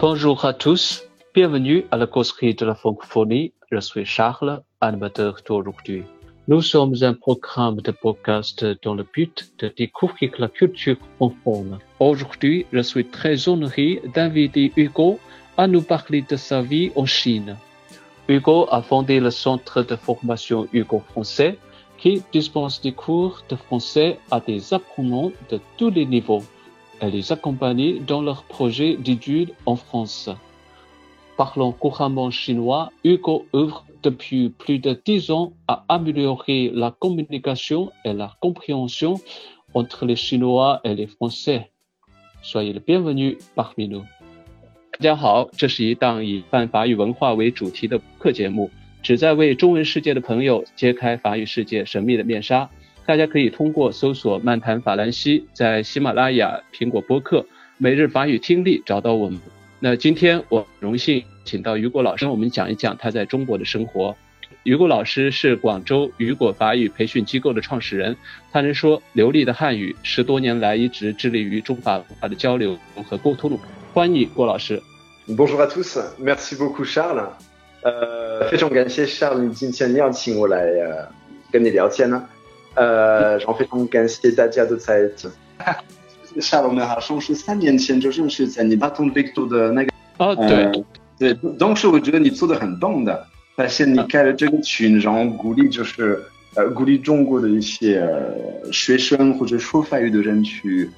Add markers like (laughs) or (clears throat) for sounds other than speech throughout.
Bonjour à tous, bienvenue à la causerie de la francophonie. Je suis Charles, animateur d'aujourd'hui. Nous sommes un programme de podcast dans le but de découvrir la culture francophone. Aujourd'hui, je suis très honoré d'inviter Hugo à nous parler de sa vie en Chine. Hugo a fondé le centre de formation Hugo Français qui dispense des cours de français à des apprenants de tous les niveaux et les accompagne dans leurs projets d'études en France. Parlant couramment chinois, Hugo œuvre depuis plus de dix ans à améliorer la communication et la compréhension entre les Chinois et les Français. Soyez le bienvenu parmi nous. 大家好，这是一档以泛法语文化为主题的课节目，旨在为中文世界的朋友揭开法语世界神秘的面纱。 大家可以通过搜索“漫谈法兰西”在喜马拉雅、苹果播客、每日法语听力找到我们。那今天我荣幸请到雨果老师，跟我们讲一讲他在中国的生活。雨果老师是广州雨果法语培训机构的创始人，他能说流利的汉语，十多年来一直致力于中法文化的交流和沟通。欢迎郭老师。Bonjour à tous, merci beaucoup Charles。呃，非常感谢 Charles 今天邀请我来呃跟你聊天呢。呃，然后非常感谢大家的在。Charles，我们好像是三年前就认识在你巴东 Victor 的那个。哦，对、呃、对，当时我觉得你做的很棒的，但是你开了这个群，然后鼓励就是呃鼓励中国的一些、呃、学生或者说法语的人去。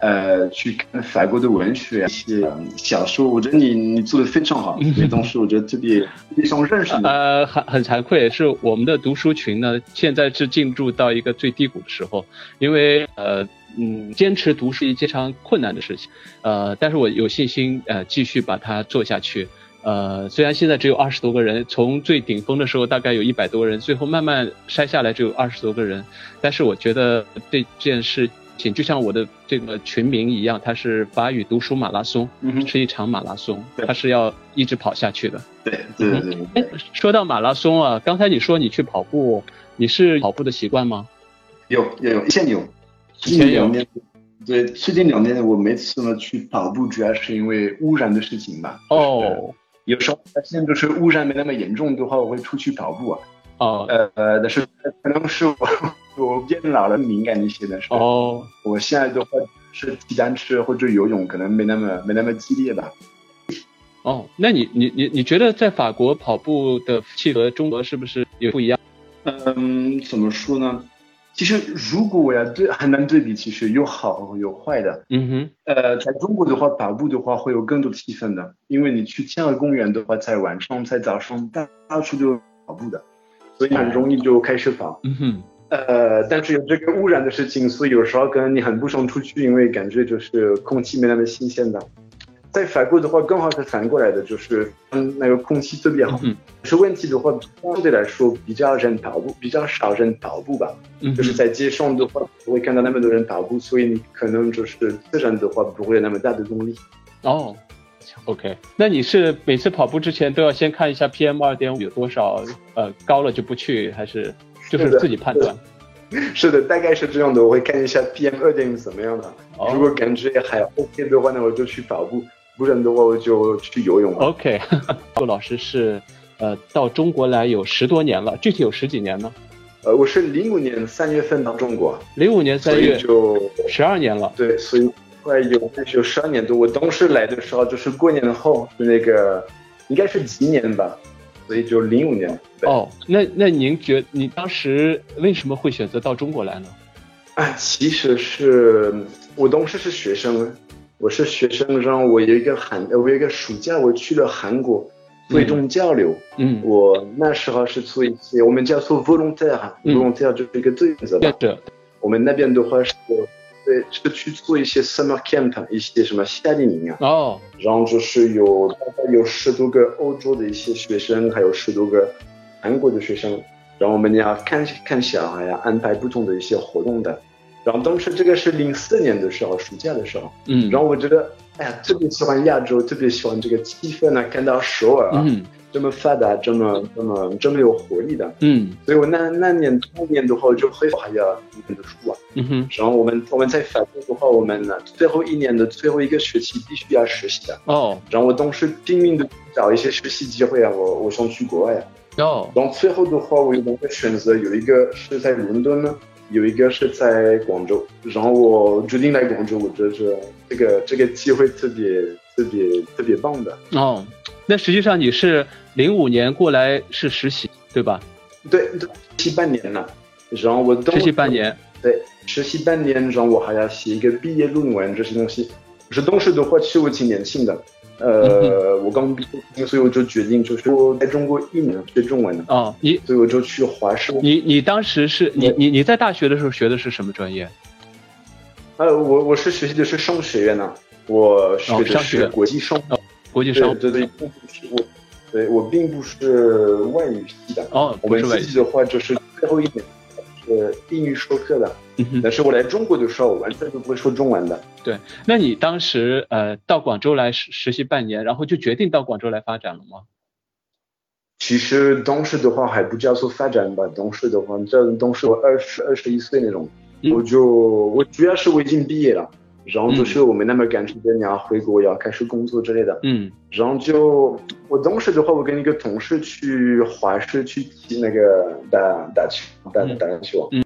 呃，去看法国的文学一些小说，我觉得你你做的非常好，所以当时我觉得特别非常认识你。呃，很很惭愧，是我们的读书群呢，现在是进入到一个最低谷的时候，因为呃嗯，坚持读是一件非常困难的事情，呃，但是我有信心呃继续把它做下去。呃，虽然现在只有二十多个人，从最顶峰的时候大概有一百多人，最后慢慢筛下来只有二十多个人，但是我觉得这件事。就像我的这个群名一样，它是法语读书马拉松，嗯、是一场马拉松，它是要一直跑下去的。对对对对。哎、嗯，说到马拉松啊，刚才你说你去跑步，你是跑步的习惯吗？有有有，以前有，以前有。对，最近两年我每次呢去跑步，主要是因为污染的事情吧。哦。有时候发现就是污染没那么严重的话，我会出去跑步啊。哦。呃，但是可能是我。我变老了，敏感一些的时候。哦，我现在的话是骑单车或者游泳，可能没那么没那么激烈吧。哦，那你你你你觉得在法国跑步的气和中国是不是也不一样？嗯，怎么说呢？其实如果我要对很难对比，其实有好有坏的。嗯哼。呃，在中国的话，跑步的话会有更多气氛的，因为你去天鹅公园的话，在晚上在早上到处都有跑步的，所以很容易就开始跑。嗯哼。呃，但是有这个污染的事情，所以有时候可能你很不想出去，因为感觉就是空气没那么新鲜的。在法国的话，刚好是反过来的，就是嗯，那个空气特别好。嗯。是问题的话，相对来说比较人跑步，比较少人跑步吧。嗯。就是在街上的话，不会看到那么多人跑步，所以你可能就是自然的话不会有那么大的动力。哦。OK，那你是每次跑步之前都要先看一下 PM 二点五有多少？呃，高了就不去，还是？(laughs) 就是自己判断，(laughs) 是的，大概是这样的。我会看一下 PM 二点五怎么样的，哦、如果感觉还 OK 的话那，我就去跑步；不然的话，我就去游泳。OK，(laughs) 杜老师是呃到中国来有十多年了，具体有十几年呢？呃，我是零五年三月份到中国，零五年三月就十二年了。对，所以快有有十二年多。我当时来的时候就是过年后，那个应该是几年吧。所以就零五年哦，那那您觉你当时为什么会选择到中国来呢？啊，其实是我当时是学生，我是学生，然后我有一个寒，我有一个暑假我去了韩国做一种交流。嗯，我那时候是做一些我们叫做 volunteer，volunteer、嗯、就是一个志愿者。我们那边的话是。对，是去做一些 summer camp，一些什么夏令营啊。哦。然后就是有大概有十多个欧洲的一些学生，还有十多个韩国的学生。然后我们要看看小孩呀，安排不同的一些活动的。然后当时这个是零四年的时候，暑假的时候。嗯。然后我觉得，哎呀，特别喜欢亚洲，特别喜欢这个气氛啊，看到首尔啊，嗯、这么发达，这么这么这么有活力的。嗯所以我那那年那年的话，我就会还要一年的书啊。嗯哼，然后我们我们在法国的话，我们呢最后一年的最后一个学期必须要实习的。哦然后我当时拼命的找一些实习机会啊，我我想去国外啊。哦然后最后的话，我有两个选择，有一个是在伦敦呢，有一个是在广州。然后我决定来广州，我觉得这个这个机会特别特别特别棒的。哦，那实际上你是零五年过来是实习对吧？对，实习半年了。然后我实习半年。对，实习半年，然后我还要写一个毕业论文这些东西。是当时的话，其实我挺年轻的，呃，我刚毕业，所以我就决定就是我在中国一年学中文的，哦，你所以我就去华师。你你当时是你你你在大学的时候学的是什么专业？呃，我我是学习的是商学院呢，我学的是国际商，国际商对对对，并不是我，对我并不是外语系的，哦，我。们自己的话就是最后一点是英语授课的，嗯哼，但是我来中国的时候，完全都不会说中文的。对那你当时呃到广州来实实习半年，然后就决定到广州来发展了吗？其实当时的话还不叫做发展吧，当时的话，这当时我二十二十一岁那种，嗯我就我主要是我已经毕业了，然后就是我没那么赶时间，你要回国要开始工作之类的，嗯。然后就我当时的话，我跟一个同事去华师去踢那个打打球打嗯。打篮球，嗯，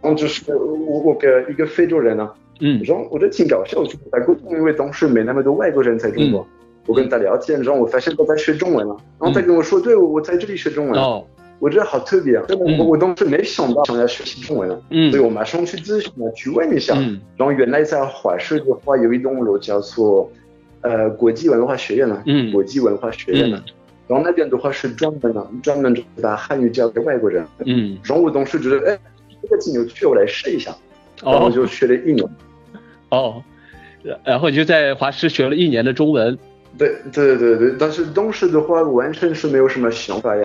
然后就是我我跟一个非洲人呢、嗯。然后我觉得挺搞笑，我去跟他沟通，因为当时没那么多外国人在中国。嗯。我跟他聊天，然后我发现他在学中文了，然后他跟我说：“对，我我在这里学中文。哦我觉得好特别啊！真的，嗯我我当时没想到想要学习中文了，嗯所以我马上去咨询了，去问一下。嗯然后原来在华师的话，有一栋楼叫做呃国际文化学院呢，嗯国际文化学院呢嗯。然后那边的话是专门的，专门把汉语教给外国人。嗯然后我当时觉得，哎，这个挺有趣，我来试一下。然后就学了一年。哦，然后你就在华师学了一年的中文。对对对对，但是当时的话完全是没有什么想法呀，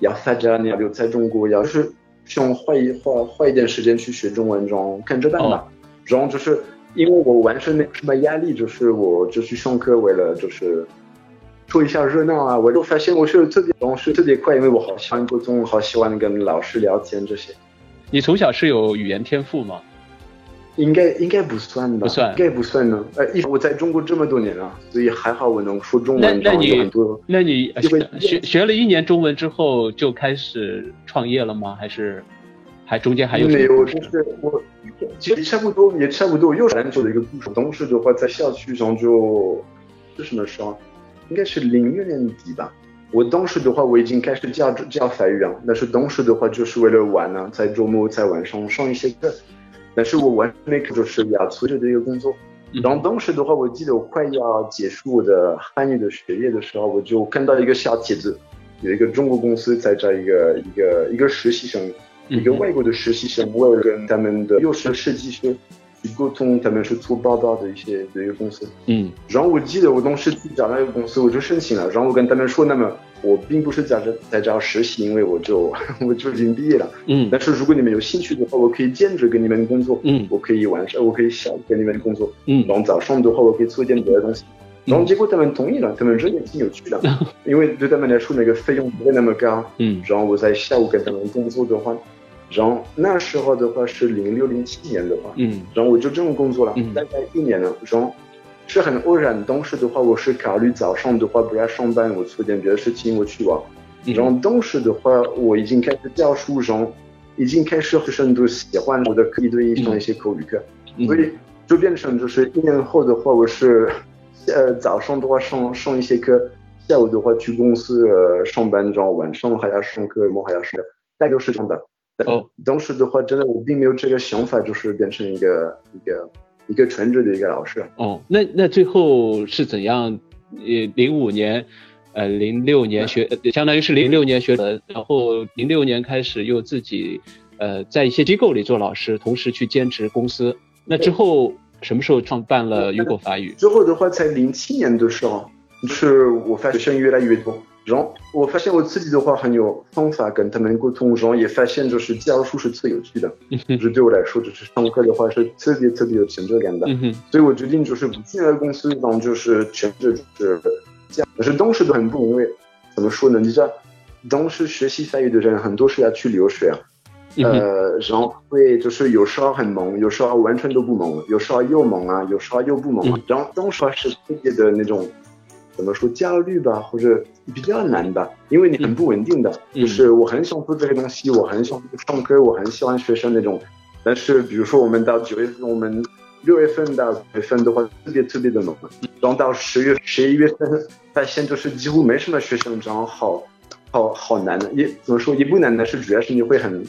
要发展，要留在中国，要就是想花一花花一点时间去学中文，然后看着办吧。然后就是因为我完全没有什么压力，就是我就去上课，为了就是凑一下热闹啊。我就发现我学的特别，东西特别快，因为我好喜欢沟通，好喜欢跟老师聊天这些。你从小是有语言天赋吗？应该应该不算吧？不算应该不算呢。呃，一我在中国这么多年了，所以还好我能说中文，那那你有很多。那你学学学了一年中文之后就开始创业了吗？还是还中间还有没有，就是我其实差不多，也差不多，又是篮球的一个故事。当时的话，在校区上就是什么时候？应该是零六年底吧。我当时的话，我已经开始教教法语了，但是当时的话就是为了玩呢、在周末在晚上上一些课，但是我完全没课，就是要辞职的一个工作。嗯。然后当时的话，我记得我快要结束我的汉语的学业的时候，我就看到一个小帖子，有一个中国公司在招一个一个一个实习生，一个嗯外国的实习生，为了跟他们的幼师设计师去沟通，他们是做报道的一些的一个公司。嗯。然后我记得我当时去找那个公司，我就申请了，然后我跟他们说，那么我并不是在这在这实习，因为我就 (laughs) 我就已经毕业了。嗯。但是如果你们有兴趣的话，我可以兼职给你们工作，嗯。我可以晚上我可以下午给你们工作，嗯。然后早上的话我可以做一点别的东西。然后结果他们同意了，他们觉得也挺有趣的，因为对他们来说那个费用不会那么高。嗯。然后我在下午跟他们工作的话，然后那时候的话是零六零七年的话，嗯然后我就这么工作了，嗯大概一年了。然后是很偶然，当时的话我是考虑早上的话不要上班，我做点别的事情，我去玩。嗯然后当时的话我已经开始教书，然后已经开始学生都喜欢我的课，一对一上一些口语课，嗯所以就变成就是一年后的话，我是呃早上的话上上一些课，下午的话去公司呃上班，然后晚上还要上课，我还要上课，大概就是这样的。哦，当时的话，真的我并没有这个想法，就是变成一个一个一个全职的一个老师。哦，那那最后是怎样？呃，零五年，呃，零六年学，呃相当于是零六年学的，然后零六年开始又自己，呃，在一些机构里做老师，同时去兼职公司。那之后什么时候创办了雨果法语？之后的话，在零七年的时候，就是我发现学生越来越多，然后我发现我自己的话很有方法跟他们沟通，然后也发现就是教书是最有趣的，就是对我来说，就是上课的话是特别特别有成就感的。所以我决定就是不进那个公司，然后就是全职就是这样。但是当时都很不因为怎么说呢？你知道，当时学习法语的人很多是要去留学，呃，然后会就是有时候很忙，有时候完全都不忙，有时候又忙啊，有时候又不忙。然后当时是特别的那种，怎么说焦虑吧，或者比较难吧，因为你很不稳定的。就是我很想做这个东西，我很想唱歌，我很喜欢学生那种。但是比如说我们到九月份，我们。六月份到月份的话，特别特别的忙。然后到十月、十一月份，发现就是几乎没什么学生，然后好好好难的。也怎么说，也不难的是，主要是你会很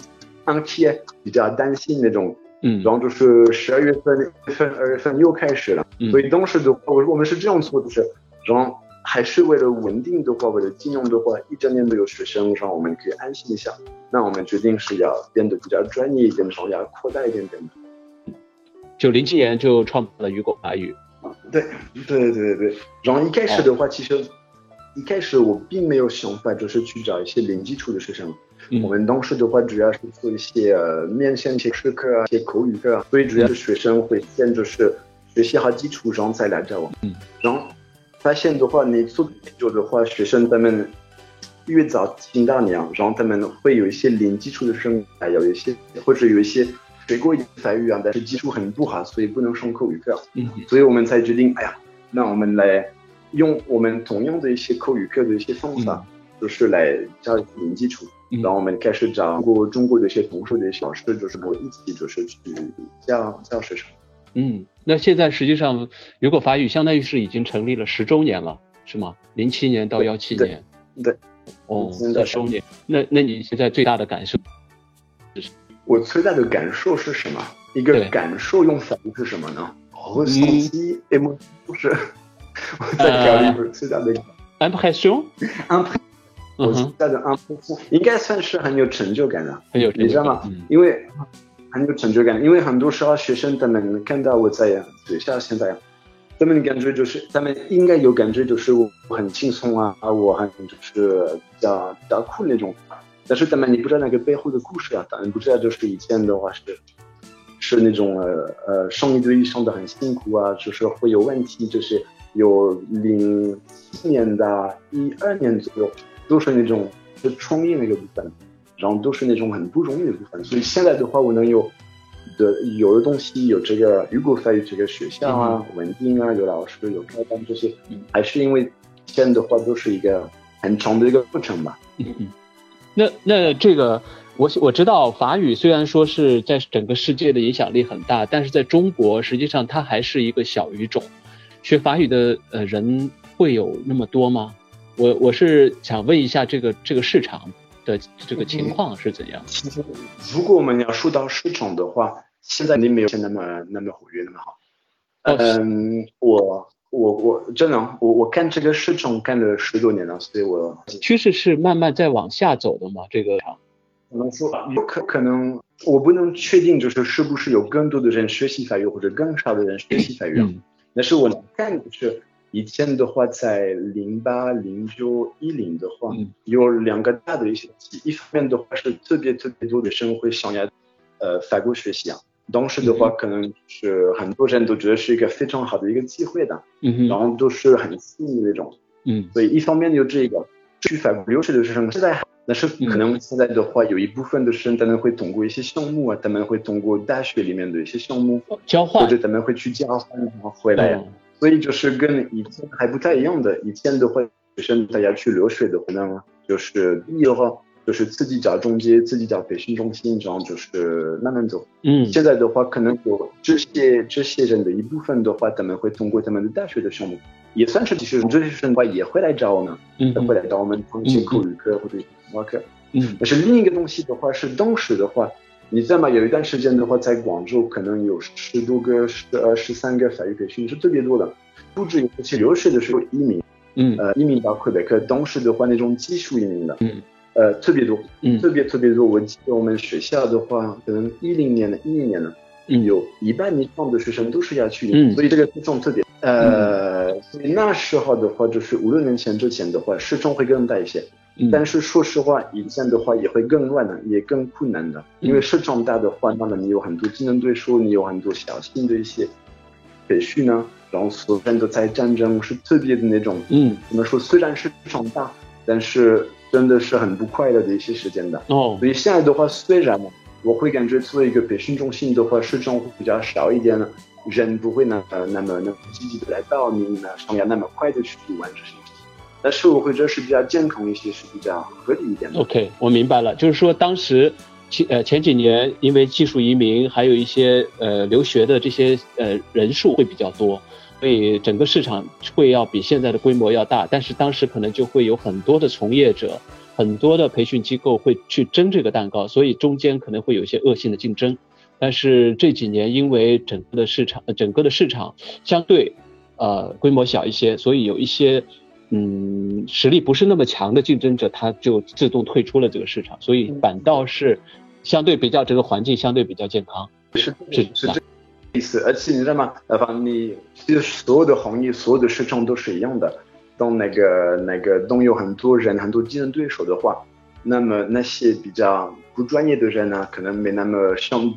anxious，比较担心那种。嗯。然后就是十二月份、月份、二月份又开始了。嗯。所以当时的话，我我们是这样做，就是，然后还是为了稳定的话，为了金融的话，一整年都有学生，让我们可以安心一下。那我们决定是要变得比较专业一点，然后要扩大一点点。就零七年就创办了雨果法语，啊，对，对对对对然后一开始的话，其实一开始我并没有想法，就是去找一些零基础的学生。我们当时的话，主要是做一些面向一些试课啊，一些口语课，所以主要是学生会先就是学习好基础，然后再来找我。嗯，然后发现的话，你做越久的话，学生他们越早听到你啊，然后他们会有一些零基础的生，还有一些或者有一些。学过一点法语啊，但是基础很不好，所以不能上口语课。嗯，所以我们才决定，哎呀，那我们来用我们同样的一些口语课的一些方法，就是来教零基础。然后我们开始找过中国的一些同事的一些老师，就是我一起就是去教教学生。嗯，那现在实际上，如果法语相当于是已经成立了十周年了，是吗？零七年到幺七年。对。哦，十周年。那那你现在最大的感受？我最大的感受是什么？一个感受用法语是什么呢？我手机 M 不是 (laughs) 我在考虑最大的 impression，impression，(laughs) 我最大的 impression 应该算是很有成就感的，很有你知道吗？因为很有成就感，因为很多时候学生他们看到我在学校现在，他们的感觉就是他们应该有感觉就是我很轻松啊，我很就是比较比较酷那种。但是他们你不知道那个背后的故事啊，当然不知道就是以前的话是，是那种呃呃上一堆上的很辛苦啊，就是会有问题，就是有零七年的一二年左右都是那种就创业那个部分，然后都是那种很不容易的部分，所以现在的话我能有的有的东西有这个如果法语这个学校啊稳定啊有老师有开班这些，还是因为现在的话都是一个很长的一个过程吧。嗯嗯。那那这个我我知道法语虽然说是在整个世界的影响力很大，但是在中国实际上它还是一个小语种，学法语的呃人会有那么多吗？我我是想问一下这个这个市场的这个情况是怎样？其实如果我们要说到市场的话，现在你没有那么那么活跃那么好。嗯，我。我我真的我我干这个市场干了十多年了，所以我趋势是慢慢在往下走的嘛？这个可能说有可可能我不能确定，就是是不是有更多的人学习法语，或者更少的人学习法语。嗯。但是我干就是以前的话，在零八、零九、一零的话，有两个大的一些一方面的话是特别特别多的生会想要呃法国学习啊。当时的话，可能是很多人都觉得是一个非常好的一个机会的，嗯然后都是很幸运的那种，嗯，所以一方面有这个去法国留学的学生，现在但是可能现在的话，有一部分的学生他们会通过一些项目啊，他们会通过大学里面的一些项目交换，或者他们会去交换然后回来，所以就是跟以前还不太一样的，以前的话，学生大家去留学的话呢，就是第一的话。就是自己找中介，自己找培训中心，这样就是慢慢走。嗯，现在的话，可能有这些这些人的一部分的话，他们会通过他们的大学的项目，也算是其实这些学生的话也会来找我们，嗯，会来找我们上一些口语课或者什么课。嗯，但是另一个东西的话是当时的话，你知道吗？有一段时间的话，在广州可能有十多个、十呃十三个法语培训是特别多的，不止有去留学的时候移民，嗯，呃移民到魁北克，当时的话那种技术移民的，嗯。呃，特别多，嗯，特别特别多。我记得我们学校的话，可能一零年的、一零年的，嗯，有一半以上的学生都是要去的，所以这个非常特别。呃，所以那时候的话，就是五六年前之前的话，市场会更大一些。但是说实话，以前的话也会更乱的，也更困难的。因为市场大的话，那么你有很多竞争对手，你有很多小型的一些培训呢，然后所有人都在战争，是特别的那种。嗯，怎么说？虽然市场大。但是真的是很不快乐的一些时间的。哦，所以现在的话，虽然我会感觉作为一个培训中心的话，市场会比较少一点，人不会那那么那么积极的来报名那，上要那么快的去读完这些。但是我会觉得是比较健康一些，是比较合理一点的。OK，我明白了，就是说当时前呃前几年因为技术移民，还有一些呃留学的这些呃人数会比较多，所以整个市场会要比现在的规模要大。但是当时可能就会有很多的从业者，很多的培训机构会去争这个蛋糕，所以中间可能会有一些恶性的竞争。但是这几年因为整个的市场整个的市场相对呃规模小一些，所以有一些。嗯，实力不是那么强的竞争者，他就自动退出了这个市场，所以反倒是相对比较这个环境相对比较健康。是是是这意思，而且你知道吗？呃，反正你其实所有的。行业、所有的。市场都是一样的。当那个那个当有很多人、很多竞争对手的。话，那么那些比较不专业的。人呢，可能没那么像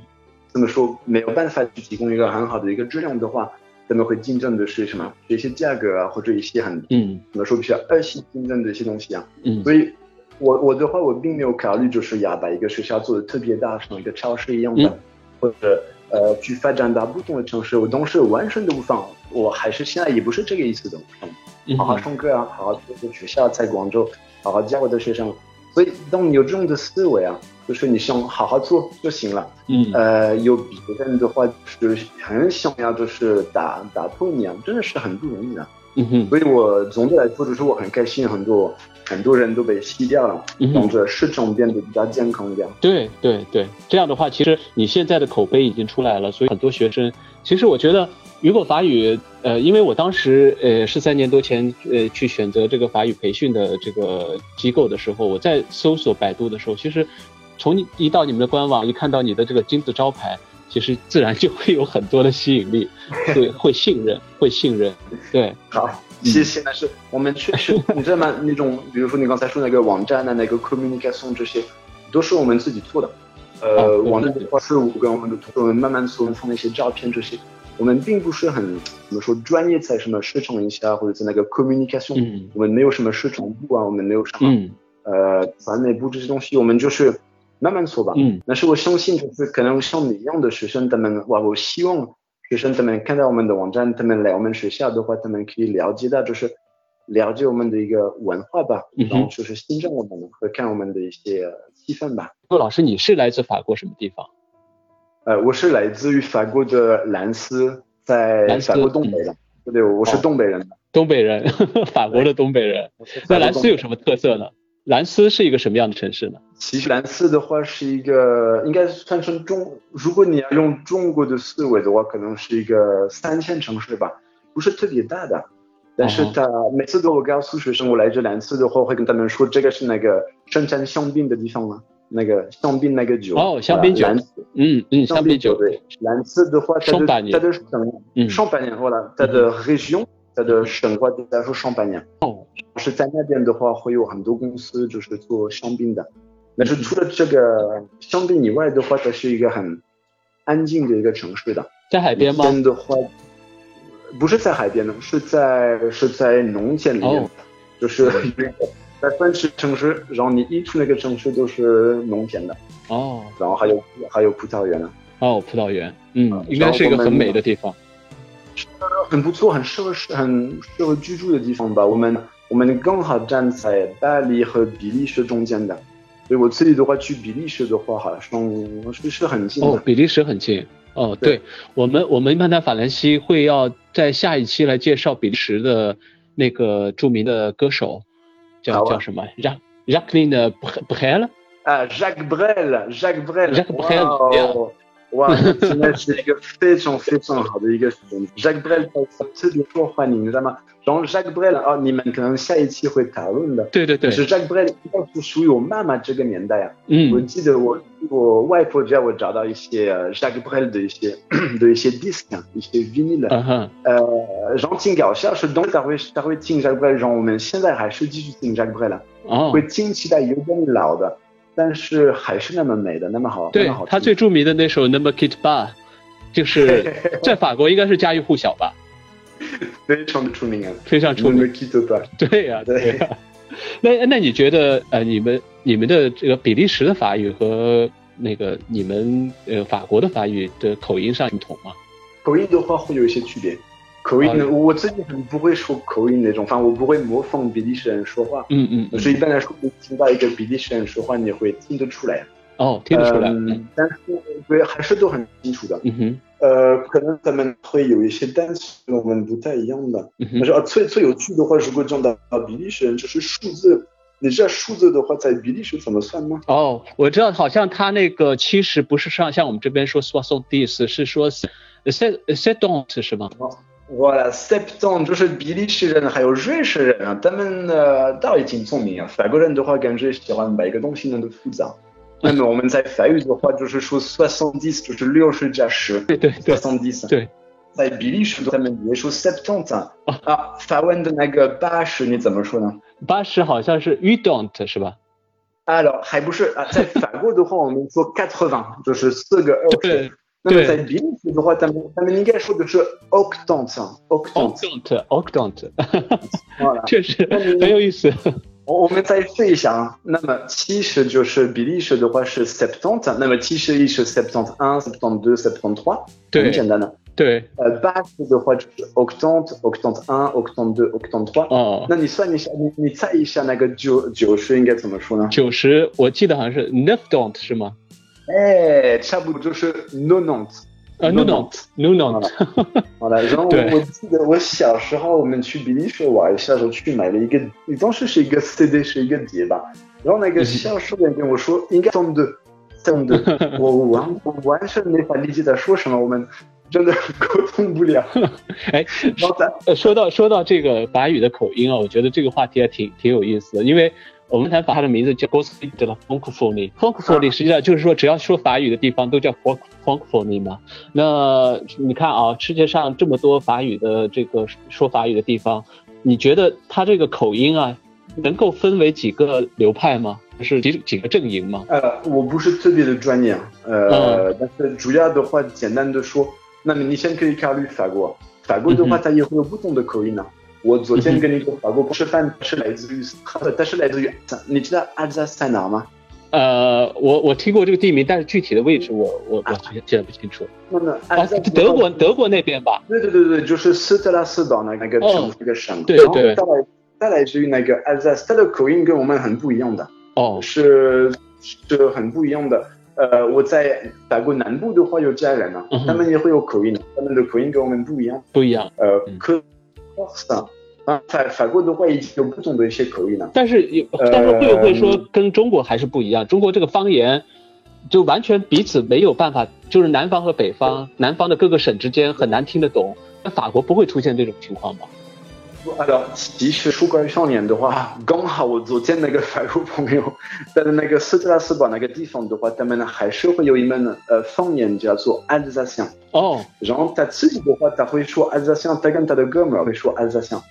怎么说，没有办法去提供一个很好的。一个质量的。话。他们会竞争的是什么？一些价格啊，或者一些很嗯，怎么说比较恶性竞争的一些东西啊。嗯，所以，我我的话，我并没有考虑就是要把一个学校做的特别大，像一个超市一样的，或者呃去发展到不同的城市。我当时完全都不放，我还是现在也不是这个意思的。嗯，好好上课啊，好好做学校在广州，好好教我的学生。所以，当你有这种的思维啊。就是你想好好做就行了，嗯，呃，有别人的话就是很想要，就是打打破你啊，真的是很不容易的，嗯哼。所以我总的来说就是我很开心，很多很多人都被吸掉了，让这市场变得比较健康一点。对对对，这样的话，其实你现在的口碑已经出来了，所以很多学生，其实我觉得雨果法语，呃，因为我当时呃是三年多前呃去选择这个法语培训的这个机构的时候，我在搜索百度的时候，其实。从你一到你们的官网，一看到你的这个金字招牌，其实自然就会有很多的吸引力，(laughs) 会会信任，会信任。对，好，谢谢。但是我们确实，你知道吗？那种，比如说你刚才说那个网站的那个 communication 这些，都是我们自己做的。呃，网站的话是我跟我们的同事们慢慢做，放那些照片这些。我们并不是很怎么说专业，在什么市场营销或者在那个 communication，我们没有什么市场部啊，我们没有什么呃传媒部这些东西，我们就是。慢慢说吧，嗯，但是我相信就是可能像你一样的学生，他们哇，我希望学生他们看到我们的网站，他们来我们学校的话，他们可以了解到就是了解我们的一个文化吧，然后就是欣赏我们和看我们的一些气氛吧。陆老师，你是来自法国什么地方？呃，我是来自于法国的兰斯，在法国东北的，对对，我是东北人。东北人，(laughs) 法国的东北人。那兰斯有什么特色呢？兰斯是一个什么样的城市呢？其实兰斯的话是一个，应该算成中，如果你要用中国的思维的话，可能是一个三线城市吧，不是特别大的。但是他每次都我告诉学生，我来这兰斯的话，会跟他们说，这个是那个生产香槟的地方吗？那个香槟那个酒哦，香槟酒，嗯嗯，香槟酒对。兰斯的话，它的它的省，上半年，后了，它的 region。它的省话就在说上半年，哦，是在那边的话会有很多公司就是做香槟的，但是除了这个香槟以外的话，它是一个很安静的一个城市的，在海边吗？的话，不是在海边的，是在是在农田里面，就是在奔驰城市，然后你一出那个城市就是农田的，哦，然后还有还有葡萄园呢，哦，葡萄园，嗯，应该是一个很美的地方。很不错，很适合很适合居住的地方吧。我们我们刚好站在巴黎和比利时中间的，所以我这里的话去比利时的话，好像是是很近哦。比利时很近哦。对，我们我们曼达法兰西会要在下一期来介绍比利时的那个著名的歌手，叫叫什么？Jack Jacqueline Brel 啊，Jacques Brel，Jacques Brel，Jacques Brel。哇，真的是一个非常非常好的一个选择。Jacques Brel 特别受欢迎，你知道吗？然后 Jacques Brel 啊，你们可能下一期会讨论的。对对对。是 Jacques Brel 应该是属于我妈妈这个年代啊。嗯。我记得我我外婆家我找到一些 Jacques Brel 的一些 (clears throat) 的一些 disc，一些 vinyl。嗯哼。呃，然后挺搞笑，是当时他会他会听 Jacques Brel，然后我们现在还是继续听 Jacques Brel。哦。会听起来有点老的。但是还是那么美的，那么好，对他最著名的那首《Number Kit Bar》，就是 (laughs) 在法国应该是家喻户晓吧？非常的出名啊，非常出名。Number Kit Bar，对呀，对呀。那那你觉得呃，你们你们的这个比利时的法语和那个你们呃法国的法语的口音上不同吗？口音的话会有一些区别。口音，我自己很不会说口音那种，反正我不会模仿比利时人说话。嗯嗯。所以一般来说，你听到一个比利时人说话，你会听得出来。哦，听得出来。嗯。但是对，还是都很清楚的。嗯哼。呃，可能咱们会有一些单词跟我们不太一样的。但是啊，最最有趣的话，如果讲到比利时人，就是数字。你知道数字的话，在比利时怎么算吗？哦，我知道，好像他那个七十不是像像我们这边说 soixante 是说 sept septante 是吗？哇，septante 就是比利时人还有瑞士人啊，他们呃倒也挺聪明啊。法国人的话，感觉喜欢把一个东西弄得复杂。(laughs) 那么我们在法语的话，就是说 soixante 就是六十加十，对对对，soixante。对。在比利时，他们也说 septante 啊。法文的那个八十你怎么说呢？八十好像是 u don't 是吧？啊，还不是啊，在法国的话，我们说 quatre-vingts，就是四个二十。那么在比利 时的话，他们他们应该说的是 octante，octante，octante。(laughs) 确实很有意思。我我们再试一下啊。那么七十就是比利时的话是 septante，那么七十一是 septante-un，septante-deux，septante-trois，很简单的。对，呃，八十的话就是 octante，octante-un，octante-deux，octante-trois。哦，那你算一下，你你猜一下那个九九十应该怎么说呢？九十，我记得好像是 neuf-dont 是吗？哎，差不多就是 nonant。啊，nonant，nonant。(laughs) 好了，然后我记得我小时候我们去比利时玩，小时候去买了一个，当时是一个 CD，是一个碟吧。然后那个销售员跟我说应该送的，送的，(laughs) 我完我完全没法理解他说什么，我们。真的 (laughs) 沟通不了。哎，呃，说到说到这个法语的口音啊，我觉得这个话题还挺挺有意思的，因为我们才把它的名字叫 g o s p e l f r a n c o p h o n i f r a n c o p h o n i 实际上就是说只要说法语的地方都叫 Franc f r a n c o p h o n i 嘛。那你看啊，世界上这么多法语的这个说法语的地方，你觉得它这个口音啊，能够分为几个流派吗？是几几个阵营吗？呃，我不是特别的专业，呃，但是主要的话，简单的说。那么你先可以考虑法国，法国的话它也会有不同的口音呢。我昨天跟你说法国吃饭是来自于，它是来自于，你知道阿尔萨斯在哪吗？呃，我我听过这个地名，但是具体的位置我我我记得不清楚。那么啊，德国德国那边吧？对对对对，就是斯特拉斯岛那那个省那个省。对对。再来再来自于那个阿尔萨斯，它的口音跟我们很不一样的。哦。是是很不一样的。呃，我在法国南部的话有家人啊，他们也会有口音，他们的口音跟我们不一样，不一样。呃，可法法法国的话已经有不同的一些口音呢，但是有，但是会不会说跟中国还是不一样？中国这个方言就完全彼此没有办法，就是南方和北方，南方的各个省之间很难听得懂。那法国不会出现这种情况吗？啊，其实说关于方言的话，刚好我昨天那个法国朋友 (laughs) 在那个斯特拉斯堡那个地方的话，他们还是会有一门呃方言叫做阿尔萨乡。哦。然后他自己的话，他会说阿尔萨乡，他跟他的哥们儿会说阿尔萨乡。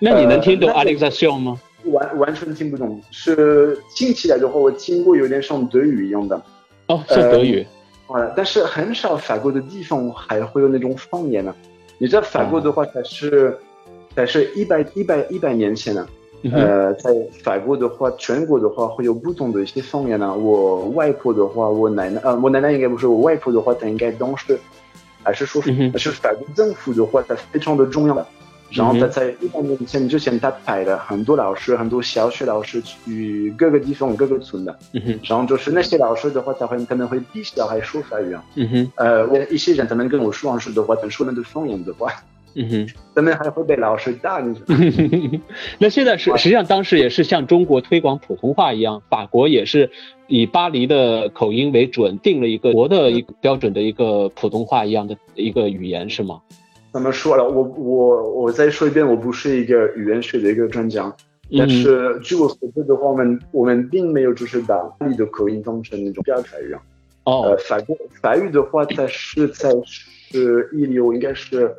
那你能听懂阿尔萨乡吗？完完全听不懂，是听起来的话，我听过有点像德语一样的。哦，是德语。好了，但是很少法国的地方还会有那种方言呢。你知道法国的话，它是。但是一百一百一百年前呢，呃，在法国的话，全国的话会有不同的一些方言呢。我外婆的话，我奶奶，呃，我奶奶应该不是我外婆的话，她应该当时还是说，是法国政府的话，它非常的重要的。然后他在一百年前之前，他派了很多老师，很多小学老师去各个地方、各个村的。然后就是那些老师的话，他会可能会逼小孩说法语啊。呃，我一些人他们跟我说时的话，他说那个方言的话。嗯哼，咱们还会被老师打，你？(laughs) 那现在是实际上当时也是像中国推广普通话一样，法国也是以巴黎的口音为准，定了一个国的一个标准的一个普通话一样的一个语言，是吗？怎么说了？我我我再说一遍，我不是一个语言学的一个专家，但是据我所知的话，我们我们并没有就是把巴黎的口音当成那种标准语言。哦，呃，法国法语的话，它是在是一流，应该是。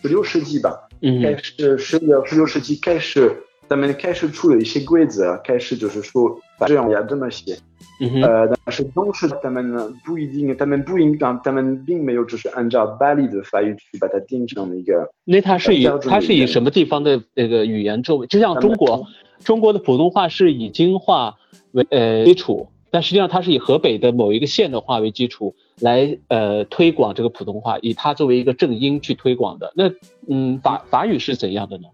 十六世纪吧，应该是十六十六世纪开始，他们开始出了一些规则，开始就是说这样要这么写。嗯，呃，但是当时他们呢不一定，他们不应当，他们并没有就是按照巴黎的法语去把它定成一个。那它是以它是以什么地方的那个语言作为？就像中国，中国的普通话是以京话为呃基础，但实际上它是以河北的某一个县的话为基础来呃推广这个普通话，以它作为一个正音去推广的。那嗯，法法语是怎样的呢？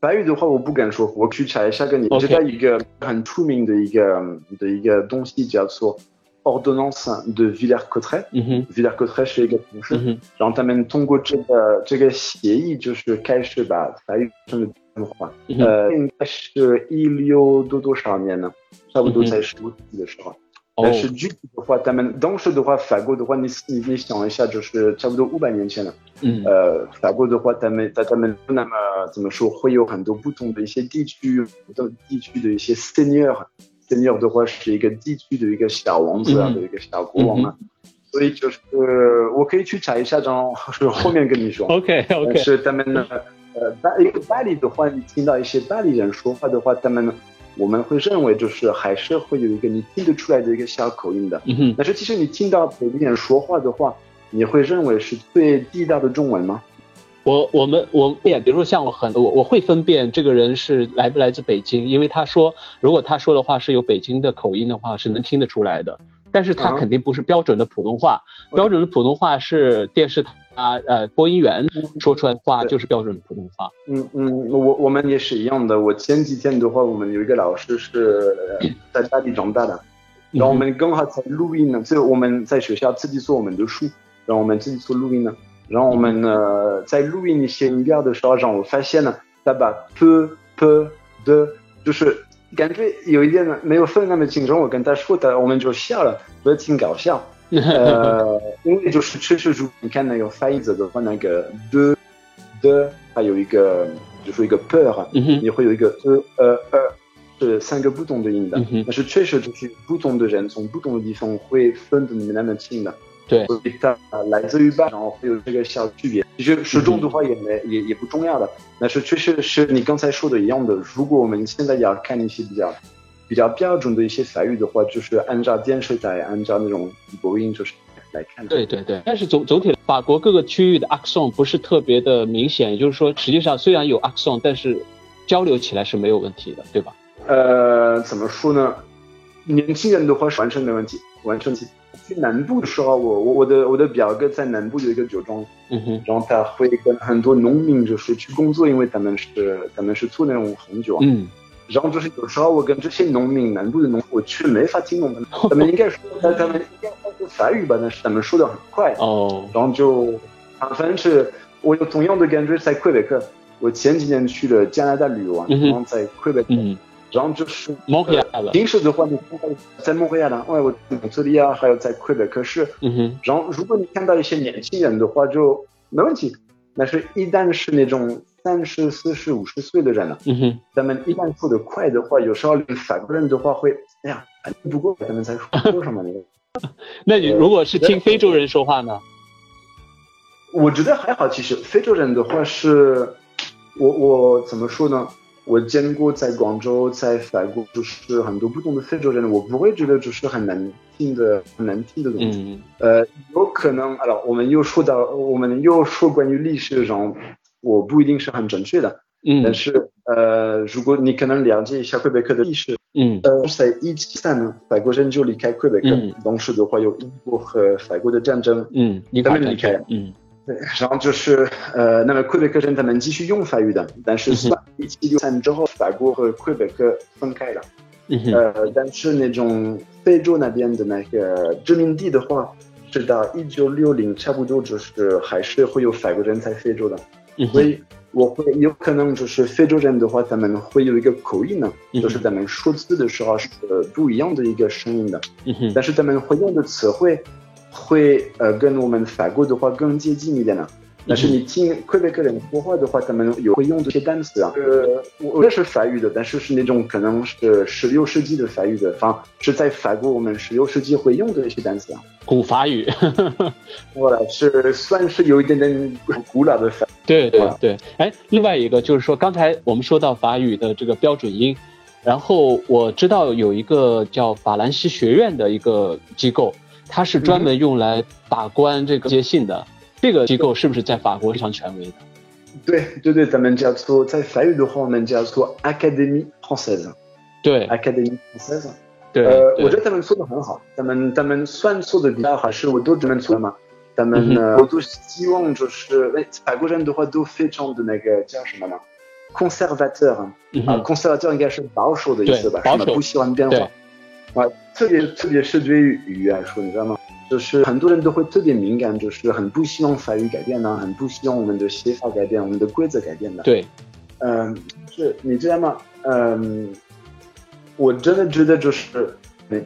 法语的话，我不敢说，我去查一下给你。OK 知道一个很出名的一个的一个东西叫做 Ordonnance de Villers-Cotterêts。嗯哼，Villers-Cotterêts 是一个城市，然后他们通过这个这个协议，就是开始把法语成呃，应该是一六多多少年呢？差不多在十五世纪的时候。哦但是具体的话，他们当时的话，法国的话，你你你想一下，就是差不多五百年前了。嗯呃，法国的话，他们在他们那么怎么说，会有很多不同的一些地区的地区的一些 seigneur。seigneur 的话是一个地区的一个小王子啊，嗯的一个小国王啊。所以就是我可以去查一下，然后是 (laughs) 后面跟你说。OK OK。是他们呢，呃，巴一个巴黎的话，你听到一些巴黎人说话的话，他们我们会认为就是还是会有一个你听得出来的一个小口音的。嗯哼，但是其实你听到北京人说话的话，你会认为是最地道的中文吗？我我们我也比如说像我很我我会分辨这个人是来不来自北京，因为他说如果他说的话是有北京的口音的话，是能听得出来的。但是他嗯肯定不是标准的普通话标准的普通话是电视台啊呃播音员说出来的话就是标准的普通话。嗯嗯，我我们也是一样的。我前几天的话，我们有一个老师是呃在大理长大的，然后我们刚好在录音呢，就我们在学校自己做我们的书，然后我们自己做录音呢，然后我们呃在录音一些音标的时候，让我发现呢，他把 p p 的，就是感觉有一点没有分那么清楚。我跟他说的，我们就笑了，觉得挺搞笑。(laughs) 呃，因为就是确实，如你看那个翻译者的话，那个的的还有一个就是一个 per，你会有一个呃呃呃，是三个不同的音的。但是确实就是不同的人从不同的地方会分的没那么清的，对，它来自于半，然后会有这个小区别。其实始终的话也没也也不重要的，但是确实是你刚才说的一样的。如果我们现在要看一些比较比较标准的一些法语的话，就是按照电视台按照那种播音就是来看的。对对对，但是总总体法国各个区域的 accent 不是特别的明显，也就是说，实际上虽然有 accent，但是交流起来是没有问题的，对吧？呃，怎么说呢？年轻人的话是完全没问题，完全没问题。去南部的时候，我我我的我的表哥在南部有一个酒庄，嗯哼，然后他会跟很多农民就是去工作，因为他们是他们是做那种红酒，嗯，然后就是有时候我跟这些农民南部的农，我却没法听懂他们，(laughs) 他们应该说他他们应该说是法语吧，但是他们说的很快，哦，然后就啊，反正是我有同样的感觉在魁北克。我前几年去了加拿大旅游啊，嗯哼然后在魁北克，嗯，然后就是蒙黑亚了，平时的话，你看到在蒙黑亚的，哎，我在蒙特利尔，还有在魁北克市。嗯哼，然后，如果你看到一些年轻人的话，就没问题。但是，一旦是那种三十四十、五十岁的人了，嗯哼，他们一旦说得快的话，有时候连法国人的话会，哎呀，不过咱们在说说什么呢？(laughs) 那你如果是听非洲人说话呢？我觉得还好，其实非洲人的话是，我我怎么说呢？我见过在广州、在法国，就是很多不同的非洲人，我不会觉得就是很难听的、很难听的东西。嗯。呃，有可能，啊，我们又说到，我们又说关于历史上，我不一定是很准确的，嗯。但嗯是呃，如果你可能了解一下魁北克的历史，嗯。呃，在一七三年，法国人就离开魁北克，嗯。当时的话有英国和法国的战争，嗯，你他看们离开，嗯。对，然后就是呃，那么魁北克人他们继续用法语的，但是嗯一七六三之后，法国和魁北克分开了。呃，但是那种非洲那边的那个殖民地的话，直到一九六零，差不多就是还是会有法国人在非洲的，嗯，所以我会有可能就是非洲人的话，他们会有一个口音呢，嗯就是他们说字的时候是不一样的一个声音的，嗯哼，但是他们会用的词汇会呃跟我们法国的话更接近一点呢。但是你听魁北克人说话的话，他们有会用这些单词啊。呃，我也是法语的，但是是那种可能是十六世纪的法语的，方是在法国我们十六世纪会用的一些单词啊。古法语，(laughs) 我是算是有一点点古老的法。对对对，哎，另外一个就是说，刚才我们说到法语的这个标准音，然后我知道有一个叫法兰西学院的一个机构，它是专门用来把关这个接信的。这个机构是不是在法国非常权威的？对对对，咱们叫做在法语的话，我们叫做 Académie Française。对，Académie Française。对，呃，我觉得他们做的很好，他们他们算做的比较好，是我都这么做嘛。他们呢，我都希望就是，哎，法国人的话都非常的那个叫什么呢？conservateur 啊，conservateur 应该是保守的意思吧？什么不喜欢变化。啊，特别特别是对于语言来说，你知道吗？就是很多人都会特别敏感，就是很不希望法语改变呢，很不希望我们的写法改变，我们的规则改变的。对，嗯，是你知道吗？嗯，我真的觉得就是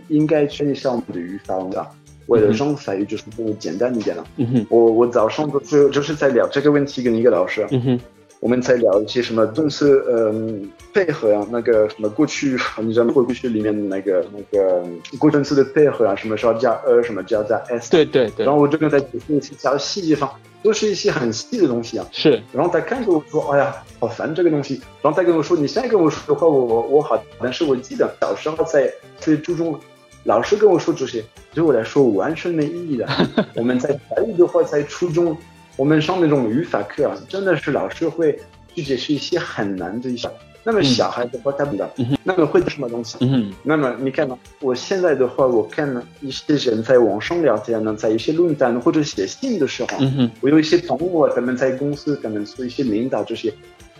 应该圈一下我们的语法的，为了让法语就是更简单一点了。嗯哼，我我早上就是就是在聊这个问题跟一个老师。嗯哼。我们在聊一些什么动词，嗯，配合啊，那个什么过去，(laughs) 你知道吗？过去里面的那个那个过去式的配合啊，什么时候加呃，什么加在 s。对对对。然后我这个在解释一些加细节上，都是一些很细的东西啊。是。然后他看着我说：“哎呀，好烦这个东西。”然后他跟我说：“你现在跟我说的话，我我好。”但是我记得小时候在最初中，老师跟我说这些，对我来说完全没意义的。(laughs) 我们在法语的话，在初中。我们上那种语法课啊，真的是老师会去解释一些很难的一些。那么小孩的话，他不懂。那么会什么东西？那么你看嘛，我现在的话，我看一些人在网上聊天呢，在一些论坛或者写信的时候，我有一些同学他们在公司，他们做一些领导这些，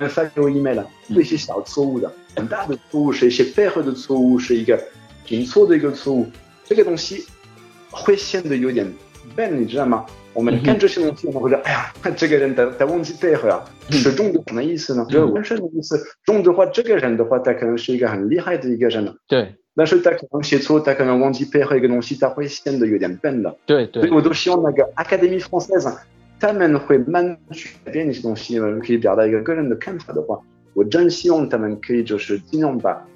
发给我 email 了，有一些小错误的，很大的错误是一些背后的错误，是一个拼错的一个错误，这个东西会显得有点笨，你知道吗？我们看这些东西，我们会说：“哎呀，这个人他他忘记配合啊，是中的什么意思呢？就是完全的意思。中的话，这个人的话，他可能是一个很厉害的一个人了。对。但是他可能写错，他可能忘记配合一个东西，他会显得有点笨的。对对。所以我都希望那个 Academy Française，他们会慢慢去改变一些东西，可以表达一个个人的看法的话，我真希望他们可以就是尽量把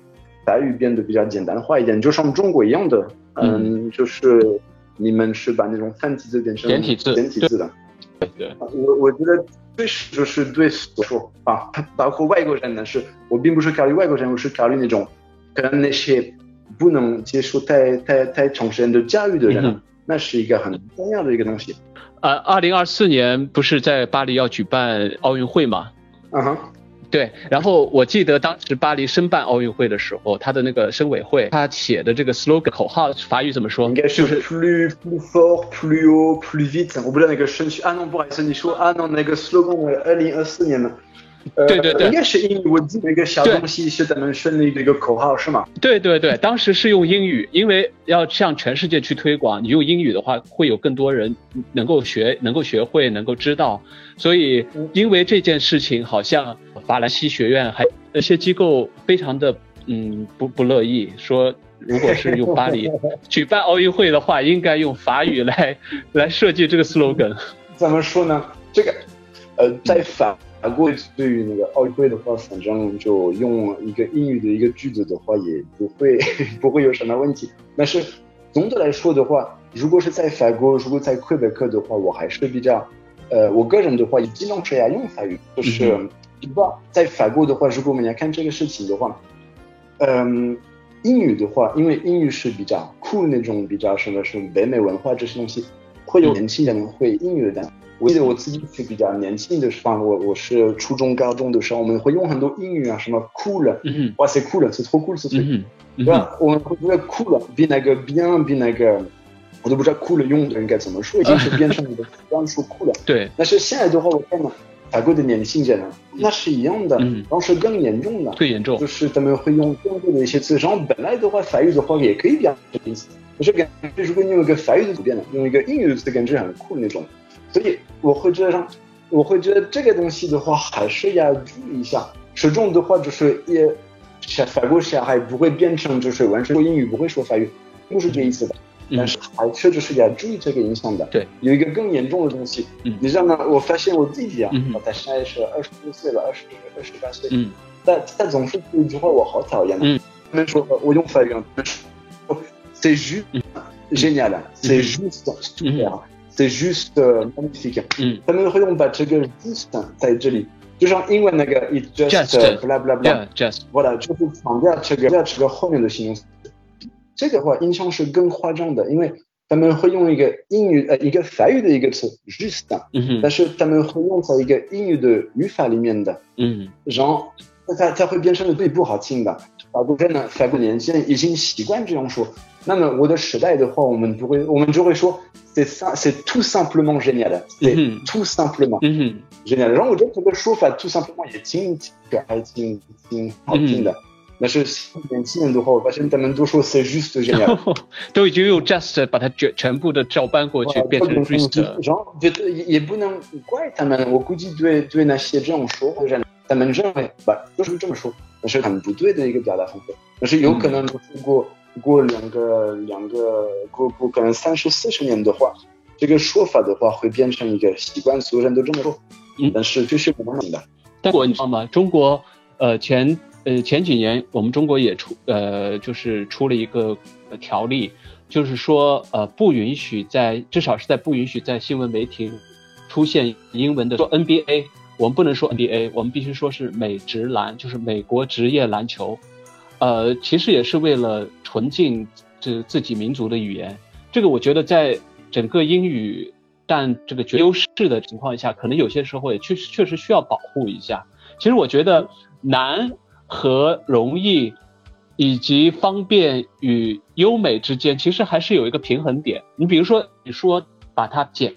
法语变得比较简单化一点，就像中国一样的，嗯，就是。你们是把那种繁体字变成简体字，简体字的。对对，我我觉得对就是对所说啊，包括外国人呢，是我并不是考虑外国人，我是考虑那种可能那些不能接受太太太长时间的教育的人，那是一个很重要的一个东西。呃，二零二四年不是在巴黎要举办奥运会吗？嗯哼。对，然后我记得当时巴黎申办奥运会的时候，他的那个申委会他写的这个 slogan 口号法语怎么说？应该是 plus plus fort plus haut plus vite。我不知道那个顺序。啊，不好意思，你说啊，那个 slogan 二零二四年的。对对对，应该是英语，我记得一个小东西是咱们胜利的一个口号是吗？对对对，当时是用英语，因为要向全世界去推广，你用英语的话，会有更多人能够学，能够学会，能够知道。所以因为这件事情，好像法兰西学院还那些机构非常的嗯不不乐意，说如果是用巴黎举办奥运会的话，应该用法语来来设计这个 slogan。怎么说呢？这个呃，在法。过对于那个奥运会的话，反正就用一个英语的一个句子的话，也不会 (laughs) 不会有什么问题。但是总的来说的话，如果是在法国，如果在魁北克的话，我还是比较，呃，我个人的话也尽量是要用法语。就是不在法国的话，如果我们要看这个事情的话，嗯，英语的话，因为英语是比较酷那种，比较什么什么北美文化这些东西，会有年轻人会英语的。我记得我自己是比较年轻的时候，我我是初中、高中的时候，我们会用很多英语啊，什么 cool，哇塞 cool，是 trop cool，是 trop，对吧？我们会觉得 cool 比那个 bien 比那个，我都不知道 cool 用的应该怎么说，(laughs) 已经是变成一个专属 cool。对。但是现在的话，我看到法国的年轻人，那是一样的，然后是更严重了，更严重，就是他们会用更多的一些词，然后本来的话法语的话也可以表达意思，可是感觉如果你用一个法语的词变了，用一个英语的词，感觉很酷那种。所以我会觉得，我会觉得这个东西的话，还是要注意一下。始终的话，就是也小法国小孩不会变成就是完全说英语，不会说法语，不是这意思的。但是还是就是要注意这个影响的。对，有一个更严重的东西，嗯你知道吗？我发现我弟弟啊，嗯他现在是二十多岁了，二十二十八岁，嗯但他总是说一句话我好讨厌的，嗯他们说我用法语，他们说 c'est juste 嗯 génial, c'est juste super, c'est juste magnifique。嗯他们会用把这个 just 在这里，就像英文那个 it just Just blah blah blah，，Yeah，just，voilà，就是强调这个这个后面的形容词。这个话印象是更夸张的，因为他们会用一个英语呃一个法语的一个词 juste，嗯哼但是他们会用在一个英语的语法里面的，嗯然后它它会变成最不好听的。法国人呢，法国年轻人已经习惯这样说。那么我的时代的话，我们不会，我们就会说 c'est ça c'est tout simplement génial，c'est 嗯 tout simplement 嗯哼 génial。然后我觉得这个说法 tout simplement 也挺可爱、挺挺好听的。但是年轻人的话，我发现他们都说 c'est juste génial。都已经用 just 把它全全部的照搬过去，变成 just。然后觉得也也不能怪他们，我估计对对那些这样说的人，他们认为吧，就是这么说，那是很不对的一个表达方式。但是有可能就是过过两个两个过过可能三十四十年的话，这个说法的话会变成一个习惯，所有人都这么说。嗯但是就是不能的。但国你知道吗？中国呃前呃前几年我们中国也出呃就是出了一个呃条例，就是说呃不允许在至少是在不允许在新闻媒体出现英文的说 NBA，我们不能说 NBA，我们必须说是美职篮，就是美国职业篮球。呃，其实也是为了纯净这自己民族的语言。这个我觉得在整个英语占这个绝优势的情况下，可能有些时候也确实确实需要保护一下。其实我觉得难和容易，以及方便与优美之间，其实还是有一个平衡点。你比如说，你说把它简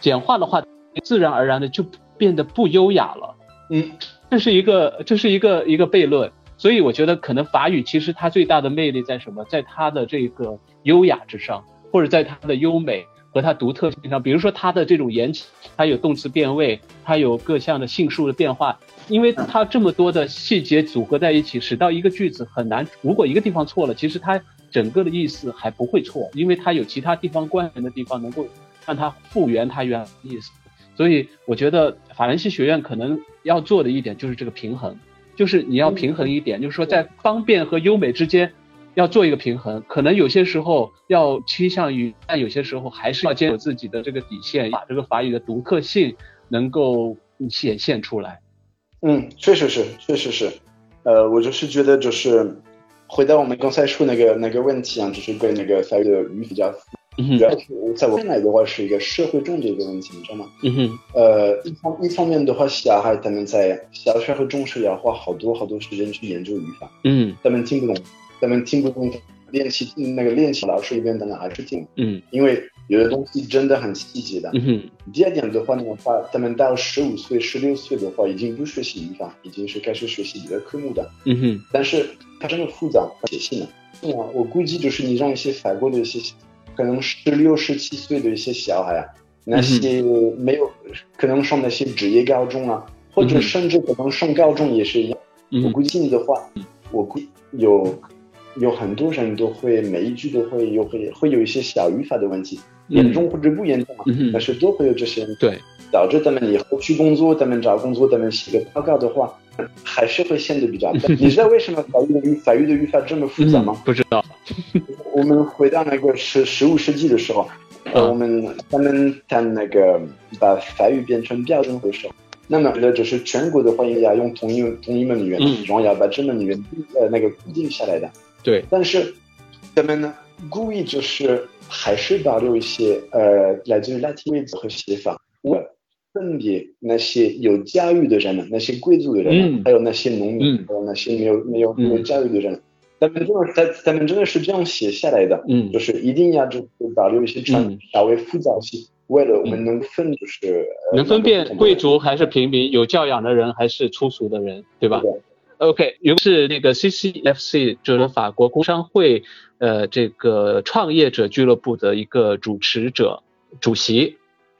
简化的话，自然而然的就变得不优雅了。嗯，这是一个这是一个一个悖论。所以我觉得可能法语其实它最大的魅力在什么？在它的这个优雅之上，或者在它的优美和它独特性上。比如说它的这种言，它有动词变位，它有各项的性数的变化，因为它这么多的细节组合在一起，使到一个句子很难。如果一个地方错了，其实它整个的意思还不会错，因为它有其他地方关联的地方能够让它复原它原意思。所以我觉得法兰西学院可能要做的一点就是这个平衡。就是你要平衡一点，就是说在方便和优美之间要做一个平衡，可能有些时候要倾向于，但有些时候还是要坚守自己的这个底线，把这个法语的独特性能够显现出来。嗯，确实是，确实是。呃，我就是觉得，就是回到我们刚才说那个那个问题啊，就是跟那个法语的语比较嗯主要是在我看来的话，是一个社会中的一个问题，你知道吗？嗯哼，呃，一方一方面的话，小孩他们在小学和中学要花好多好多时间去研究语法，嗯他们听不懂，他们听不懂练习那个练习老师一边，他们还是听，嗯因为有的东西真的很细节的。嗯哼，第二点的话呢，话他们到十五岁、十六岁的话，已经不学习语法，已经是开始学习别的科目的。嗯哼，但是它真的复杂，写信呢。对啊，我估计就是你让一些法国的一些可能十六、十七岁的一些小孩啊，那些没有可能上那些职业高中啊，或者甚至可能上高中也是一样。我估计的话，我估有有很多人都会每一句都会有会会有一些小语法的问题，严重或者不严重啊，但是都会有这些人。对，导致他们以后去工作，他们找工作，他们写个报告的话，还是会显得比较笨。(laughs) 你知道为什么法语的语法语的语法这么复杂吗？不知道。(laughs) 我们回到那个十十五世纪的时候，呃，我们他们谈那个把法语变成标准的时候，那么呢，就是全国的话应该用同一同一门语言，然后要把这门语言呃那个固定下来的。对。但是他们呢，故意就是还是保留一些呃来自于拉丁位字和写法，我分别那些有教育的人们，那些贵族的人，还有那些农民，还有那些没有没有没有教育的人。他们真的，他他们真的是这样写下来的，嗯，就是一定要就是保留一些传稍微复杂些，为了我们能分就是能分辨贵族还是平民，有教养的人还是粗俗的人，对吧？OK，于是那个 CCFC，就是法国工商会呃这个创业者俱乐部的一个主持者主席，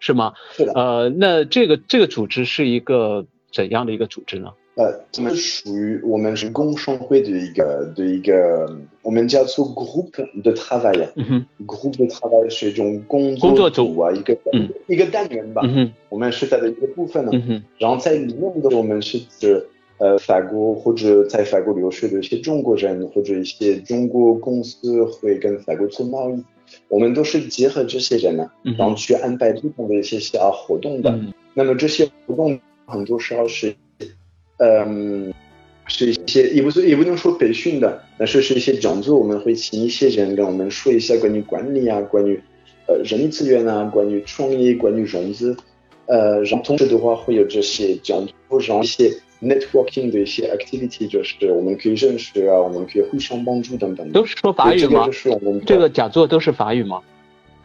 是吗？是的。呃，那这个这个组织是一个怎样的一个组织呢？呃，他们属于我们是工商会的一个的一个，我们叫做 group de travail。嗯，group de travail 是一种工工作组组啊，一个、嗯一个单元吧。嗯哼，我们是它的一个部分呢。嗯哼，然后在里面的我们是指呃法国或者在法国留学的一些中国人，或者一些中国公司会跟法国做贸易，我们都是结合这些人呢，嗯然后去安排不同的一些小活动的。嗯那么这些活动很多时候是，嗯，是一些也不是也不能说培训的，但是是一些讲座，我们会请一些人跟我们说一下关于管理啊，关于呃人力资源啊，关于创业，关于融资，呃，然后同时的话会有这些讲座，然后一些 networking 的一些 activity，就是我们可以认识啊，我们可以互相帮助等等。都是说法语吗这个？是我们这个讲座都是法语吗？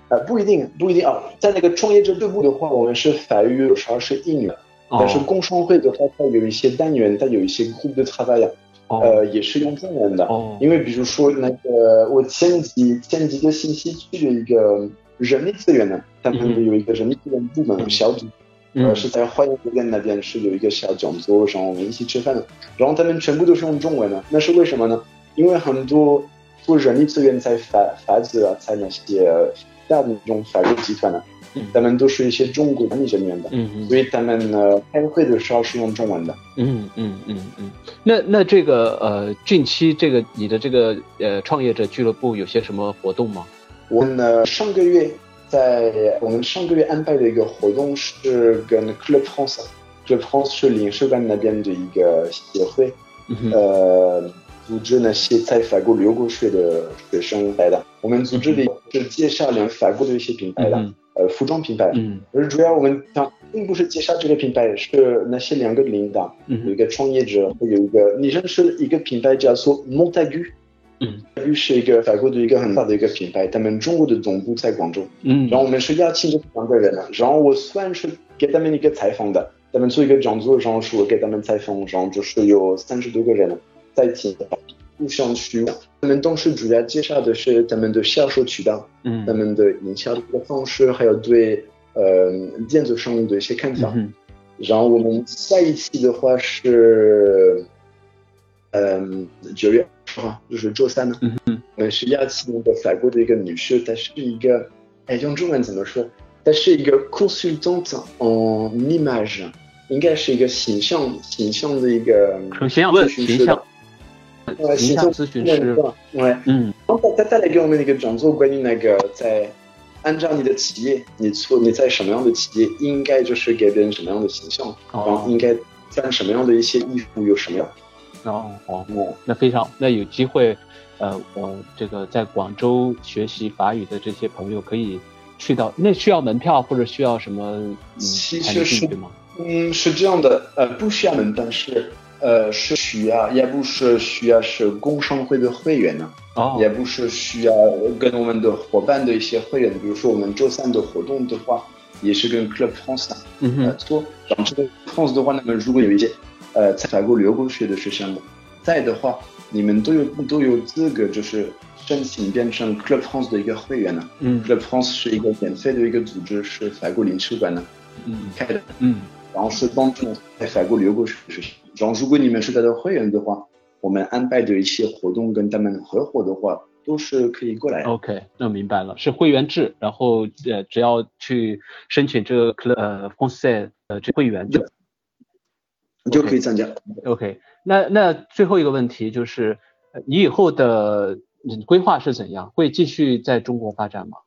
呃不一定不一定啊，在那个创业者队伍的话，我们是法语有时候是英语的。但是哦工商会的话，它有一些单元，它有一些 group de travail，哦呃，也是用中文的。哦因为比如说那个我前几前几个星期去了一个人力资源呢，他们有一个人力资源部门嗯小组，嗯呃，是在花园酒店那边是有一个小讲座，然后我们一起吃饭的，然后他们全部都是用中文的，那是为什么呢？因为很多做人力资源在法法子啊，在那些呃大的那种法国集团呢嗯，他们都是一些中国管理人员的。嗯所以他们呢开会的时候是用中文的。嗯嗯嗯嗯，那那这个呃，近期这个你的这个呃创业者俱乐部有些什么活动吗？我们呢上个月在我们上个月安排的一个活动是跟 Club France，Club France 是领事馆那边的一个协会，嗯呃，组织那些在法国留过学的学生来的。我们组织里是介绍两法国的一些品牌的，嗯呃，服装品牌。嗯而主要我们想并不是介绍这个品牌，是那些两个领导，嗯有一个创业者，会有一个你认识一个品牌叫做 Montagu。嗯 Montagu 是一个法国的一个很大的一个品牌，他们中国的总部在广州。嗯，然后我们是邀请这两个人的，然后我算是给他们一个采访的，他们做一个讲座，然后是我给他们采访，然后就是有三十多个人在听，互相去。他们当时主要介绍的是他们的销售渠道，嗯他们的营销的方式，还有对呃电子商务的一些看法。嗯然后我们下一期的话是，嗯，九月二号，就是周三呢。嗯嗯我们是邀请那个法国的一个女士，她是一个，哎，用中文怎么说？她是一个 consultant en image，应该是一个形象形象的一个形象问咨询师形象，呃形象咨询师，对。嗯然后他他带来给我们一个讲座，关于那个在按照你的企业，你做你在什么样的企业，应该就是给别人什么样的形象，然后哦应该穿什么样的一些衣服，有什么样。哦哦，嗯，那非常那有机会，呃，我这个在广州学习法语的这些朋友可以去到，那需要门票或者需要什么嗯才其实是吗？嗯，是这样的，呃，不需要门，但是呃是需要，也不是需要是工商会的会员呢，哦也不是需要跟我们的伙伴的一些会员，比如说我们周三的活动的话，也是跟 Club France 嗯哼呃做。然后这个 France 的话，那么如果有一些呃在法国留过学的学生在的话，你们都有都有资格，就是申请变成 Club France 的一个会员呢。嗯 Club France 是一个免费的一个组织，是法国领事馆呢嗯开的，嗯然后是帮助在法国留过学的学生。然后如果你们是他的会员的话，我们安排的一些活动跟他们合伙的话，都是可以过来的。，OK，那明白了，是会员制，然后呃，只要去申请这个 club 呃 Conseil 呃这会员就你就可以参加。OK。那那最后一个问题就是，呃你以后的嗯规划是怎样？会继续在中国发展吗？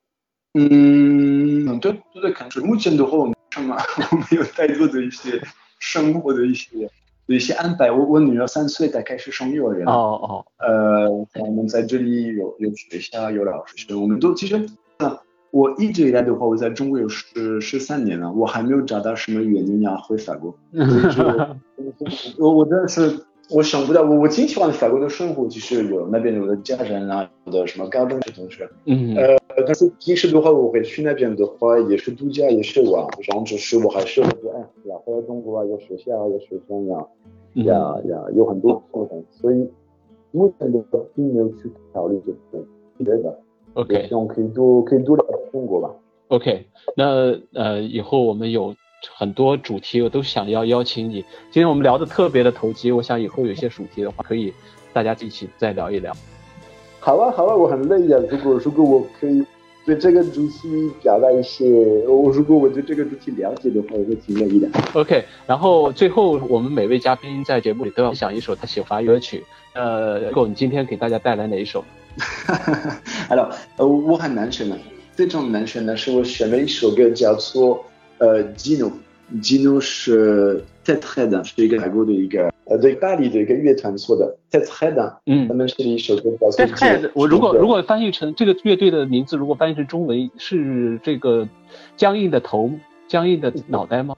嗯，对对对，可能目前的话，我们什么，(laughs) 我没有太多的一些生活的一些的一些安排。我我女儿三岁，她开始上幼儿园哦。哦，呃，我们在这里有有学校，有老师，我们都其实，呃，我一直以来的话，我在中国有十十三年了，我还没有找到什么原因要回法国。(laughs) 我我真的是我想不到，我我挺喜欢法国的生活，就是有那边有的家人啊，有的什么高中的同学，嗯。呃，但是平时的话，我会去那边的话，也是度假，也是玩，然后只是我还是会觉得，哎，呀，回来中国啊，有学校啊，有学生呀，嗯。呀呀，有很多活动，所以目前的话并没有去考虑这个别的，，OK。希望可以多可以多中国吧。OK，那呃以后我们有很多主题我都想要邀请你。今天我们聊的特别的投机，我想以后有些主题的话，可以大家一起再聊一聊。好啊，好啊，我很乐意啊。如果如果我可以对这个主题表达一些，我如果我对这个主题了解的话，我会挺乐意的。OK，然后最后我们每位嘉宾在节目里都要分享一首他喜欢的歌曲。呃，够你今天给大家带来哪一首？(laughs) 哈哈哈，好了，呃，我很难选的，非常难选的是我选了一首歌叫做呃，Gino，Gino 是 Tethead，是一个法国的一个呃，对巴黎的一个乐团做的 Tethead，嗯，他们写了一首歌叫做 Tethead。我如果如果翻译成这个乐队的名字，如果翻译成中文是这个僵硬的头，僵硬的脑袋吗？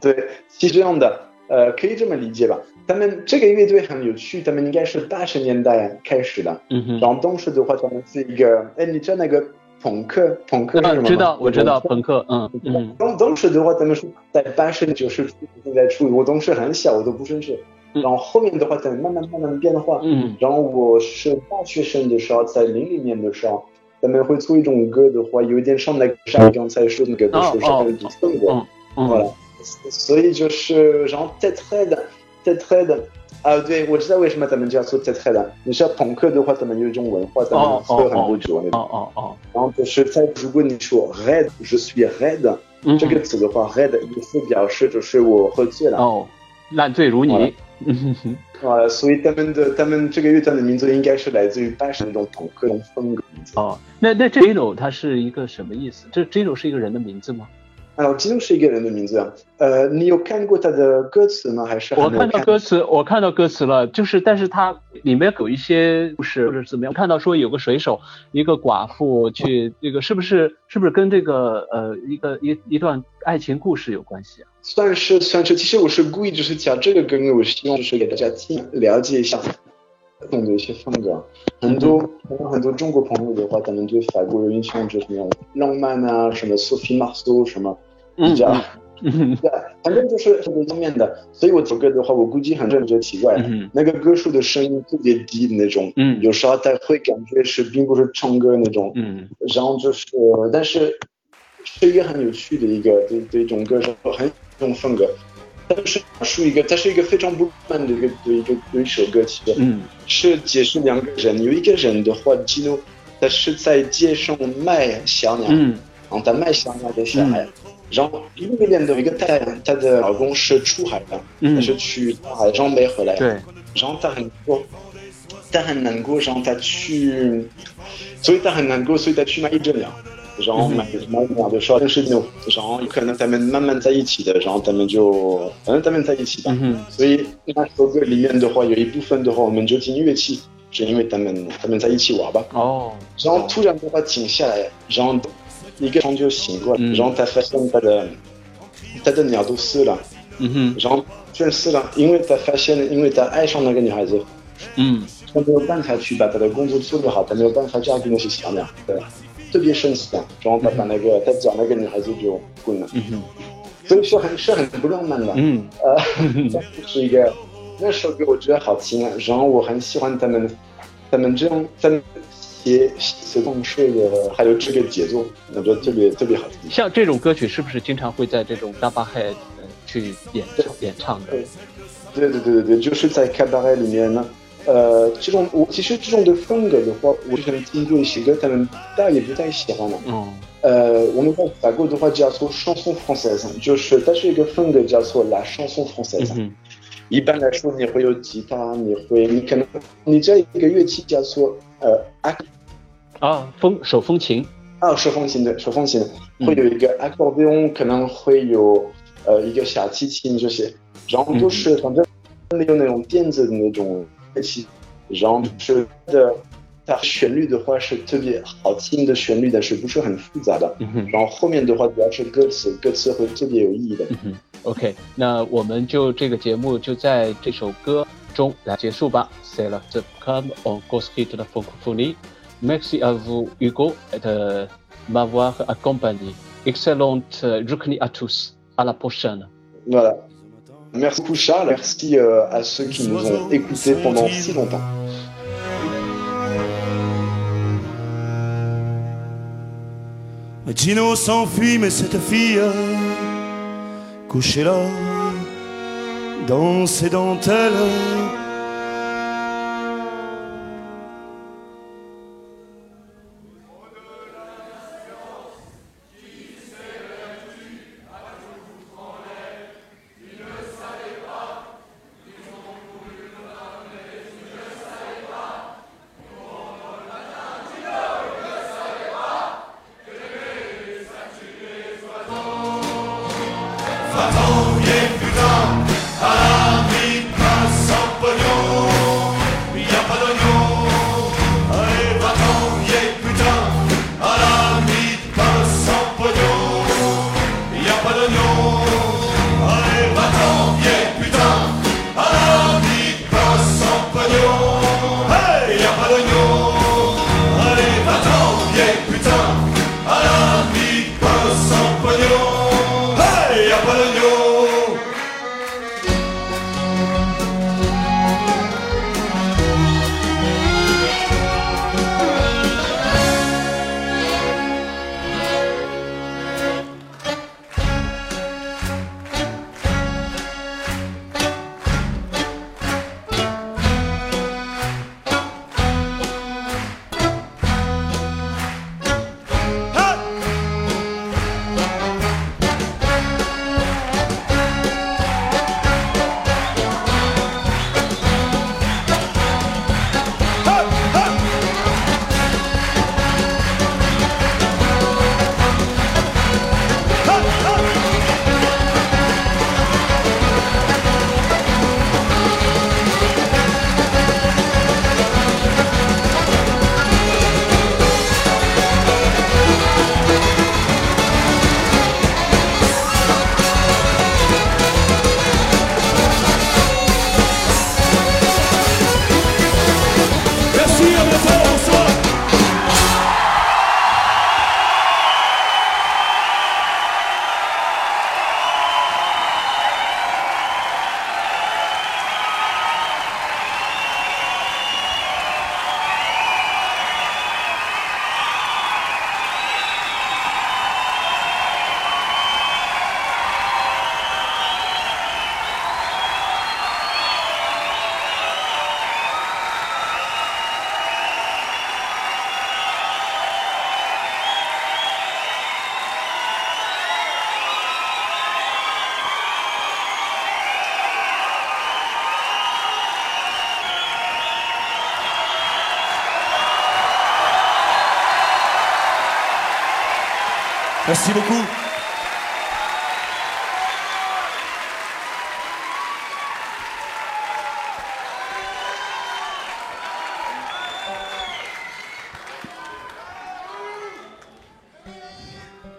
对，是这样的，呃，可以这么理解吧。他们这个乐队很有趣，他们应该是八十年代开始的。嗯哼。然后当时的话，他们是一个，哎，你知道那个朋克？朋克是什么？知道，我知道朋克。嗯嗯。当当时的话，他们是在八十九十年代初，我当时很小，我都不认识。然后后面的话，在慢慢慢慢变化。嗯。然后我是大学生的时候，在零零年的时候，他们会做一种歌的话，有一点像那个像刚才说那个的是像那种风格。嗯所以就是然后再猜的。在特的啊，对，我知道为什么咱们叫做在特的。你像朋克的话，咱们有一种文化，咱们说很多种那种。哦哦哦。然后就是在，如果你说 red，je suis red，这个词的话，red 意思表示就是我喝醉了。哦，烂醉如泥。(laughs) 啊，所以他们的他们这个乐团的名字应该是来自于八十那种朋克风格。哦，那那 Gino 它是一个什么意思？这 Gino 是一个人的名字吗？啊，基督是一个人的名字啊。呃，你有看过他的歌词吗？还是我看到歌词，我看到歌词了。就是，但是他里面有一些故事或者怎么样。看到说有个水手，一个寡妇去，这个是不是是不是跟这个呃一个一一段爱情故事有关系啊？算是算是。其实我是故意就是讲这个歌，因为我希望就是给大家听了解一下懂的一些风格。很多可能很多中国朋友的话，可能对法国有印象，就是那种浪漫啊，什么 Sophie Marceau 什么。比较，(laughs) 对，反正就是特别正面的，所以我这个的话，我估计很多人觉得奇怪，那个歌手的声音特别低的那种，嗯，有时候他会感觉是并不是唱歌那种，嗯，然后就是，但是是一个很有趣的一个对对一种歌手，很一种风格，但是属于一个，它是一个非常不慢的一个对一个对一首歌曲，嗯，是解释两个人，有一个人的话，记录他是在街上卖小鸟，嗯，然后他卖小鸟的小孩。然后另一边的一个太阳，她的老公是出海的，嗯，是去大海上没回来，对。然后他很过，她很难过，然后他去，所以他很难过，所以他去买一只鸟，然后买买鸟的时候，然后可能他们慢慢在一起的，然后他们就反正他们在一起吧，嗯所以那首歌里面的话，有一部分的话，我们就听乐器，是因为他们他们在一起玩吧，哦。然后突然的话停下来，然后。一个钟就醒过来，然后他发现他的他的鸟都死了，嗯哼，然后全死了，因为他发现，因为他爱上那个女孩子，嗯，他没有办法去把他的工作做得好，他没有办法照顾那些小鸟，对吧？特别生气的，然后他把那个他找那个女孩子就滚了，嗯哼，所以说很是很不浪漫的，嗯，呃，是一个那首歌我觉得好听啊，然后我很喜欢他们他们这样在。写写动式的，还有这个节奏，我觉得特别特别好听。像这种歌曲，是不是经常会在这种 cabaret 去演唱演唱的？对对对对对，就是在 cabaret 里面呢。呃，这种我其实这种的风格的话，我可能听过一些歌，他们大家也不太喜欢了。嗯。呃，我们在法国的话叫做 chanson française，就是它是一个风格叫做 la chanson française。一般来说，你会有吉他，你会，你可能你这一个乐器叫做呃阿。啊，风手风琴啊，手风琴的手风琴会有一个 accordion，可能会有呃一个小提琴这些，然后都是反正没有那种电子的那种乐 器，然后是的，它旋律的话是特别好听的旋律，但是不是很复杂的，然后后面的话主要是歌词，歌词会特别有意义的。OK，那我们就这个节目就在这首歌中来结束吧。C'est la comme on construit la francophonie. Merci à vous, Hugo, de m'avoir accompagné. Excellente journée à tous. À la prochaine. Voilà. Merci beaucoup, Charles. Merci euh, à ceux qui nous ont écoutés pendant si longtemps. Gino s'enfuit, mais cette fille couché là, dans ses dentelles. Merci beaucoup.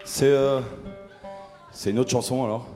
C'est euh, une autre chanson alors.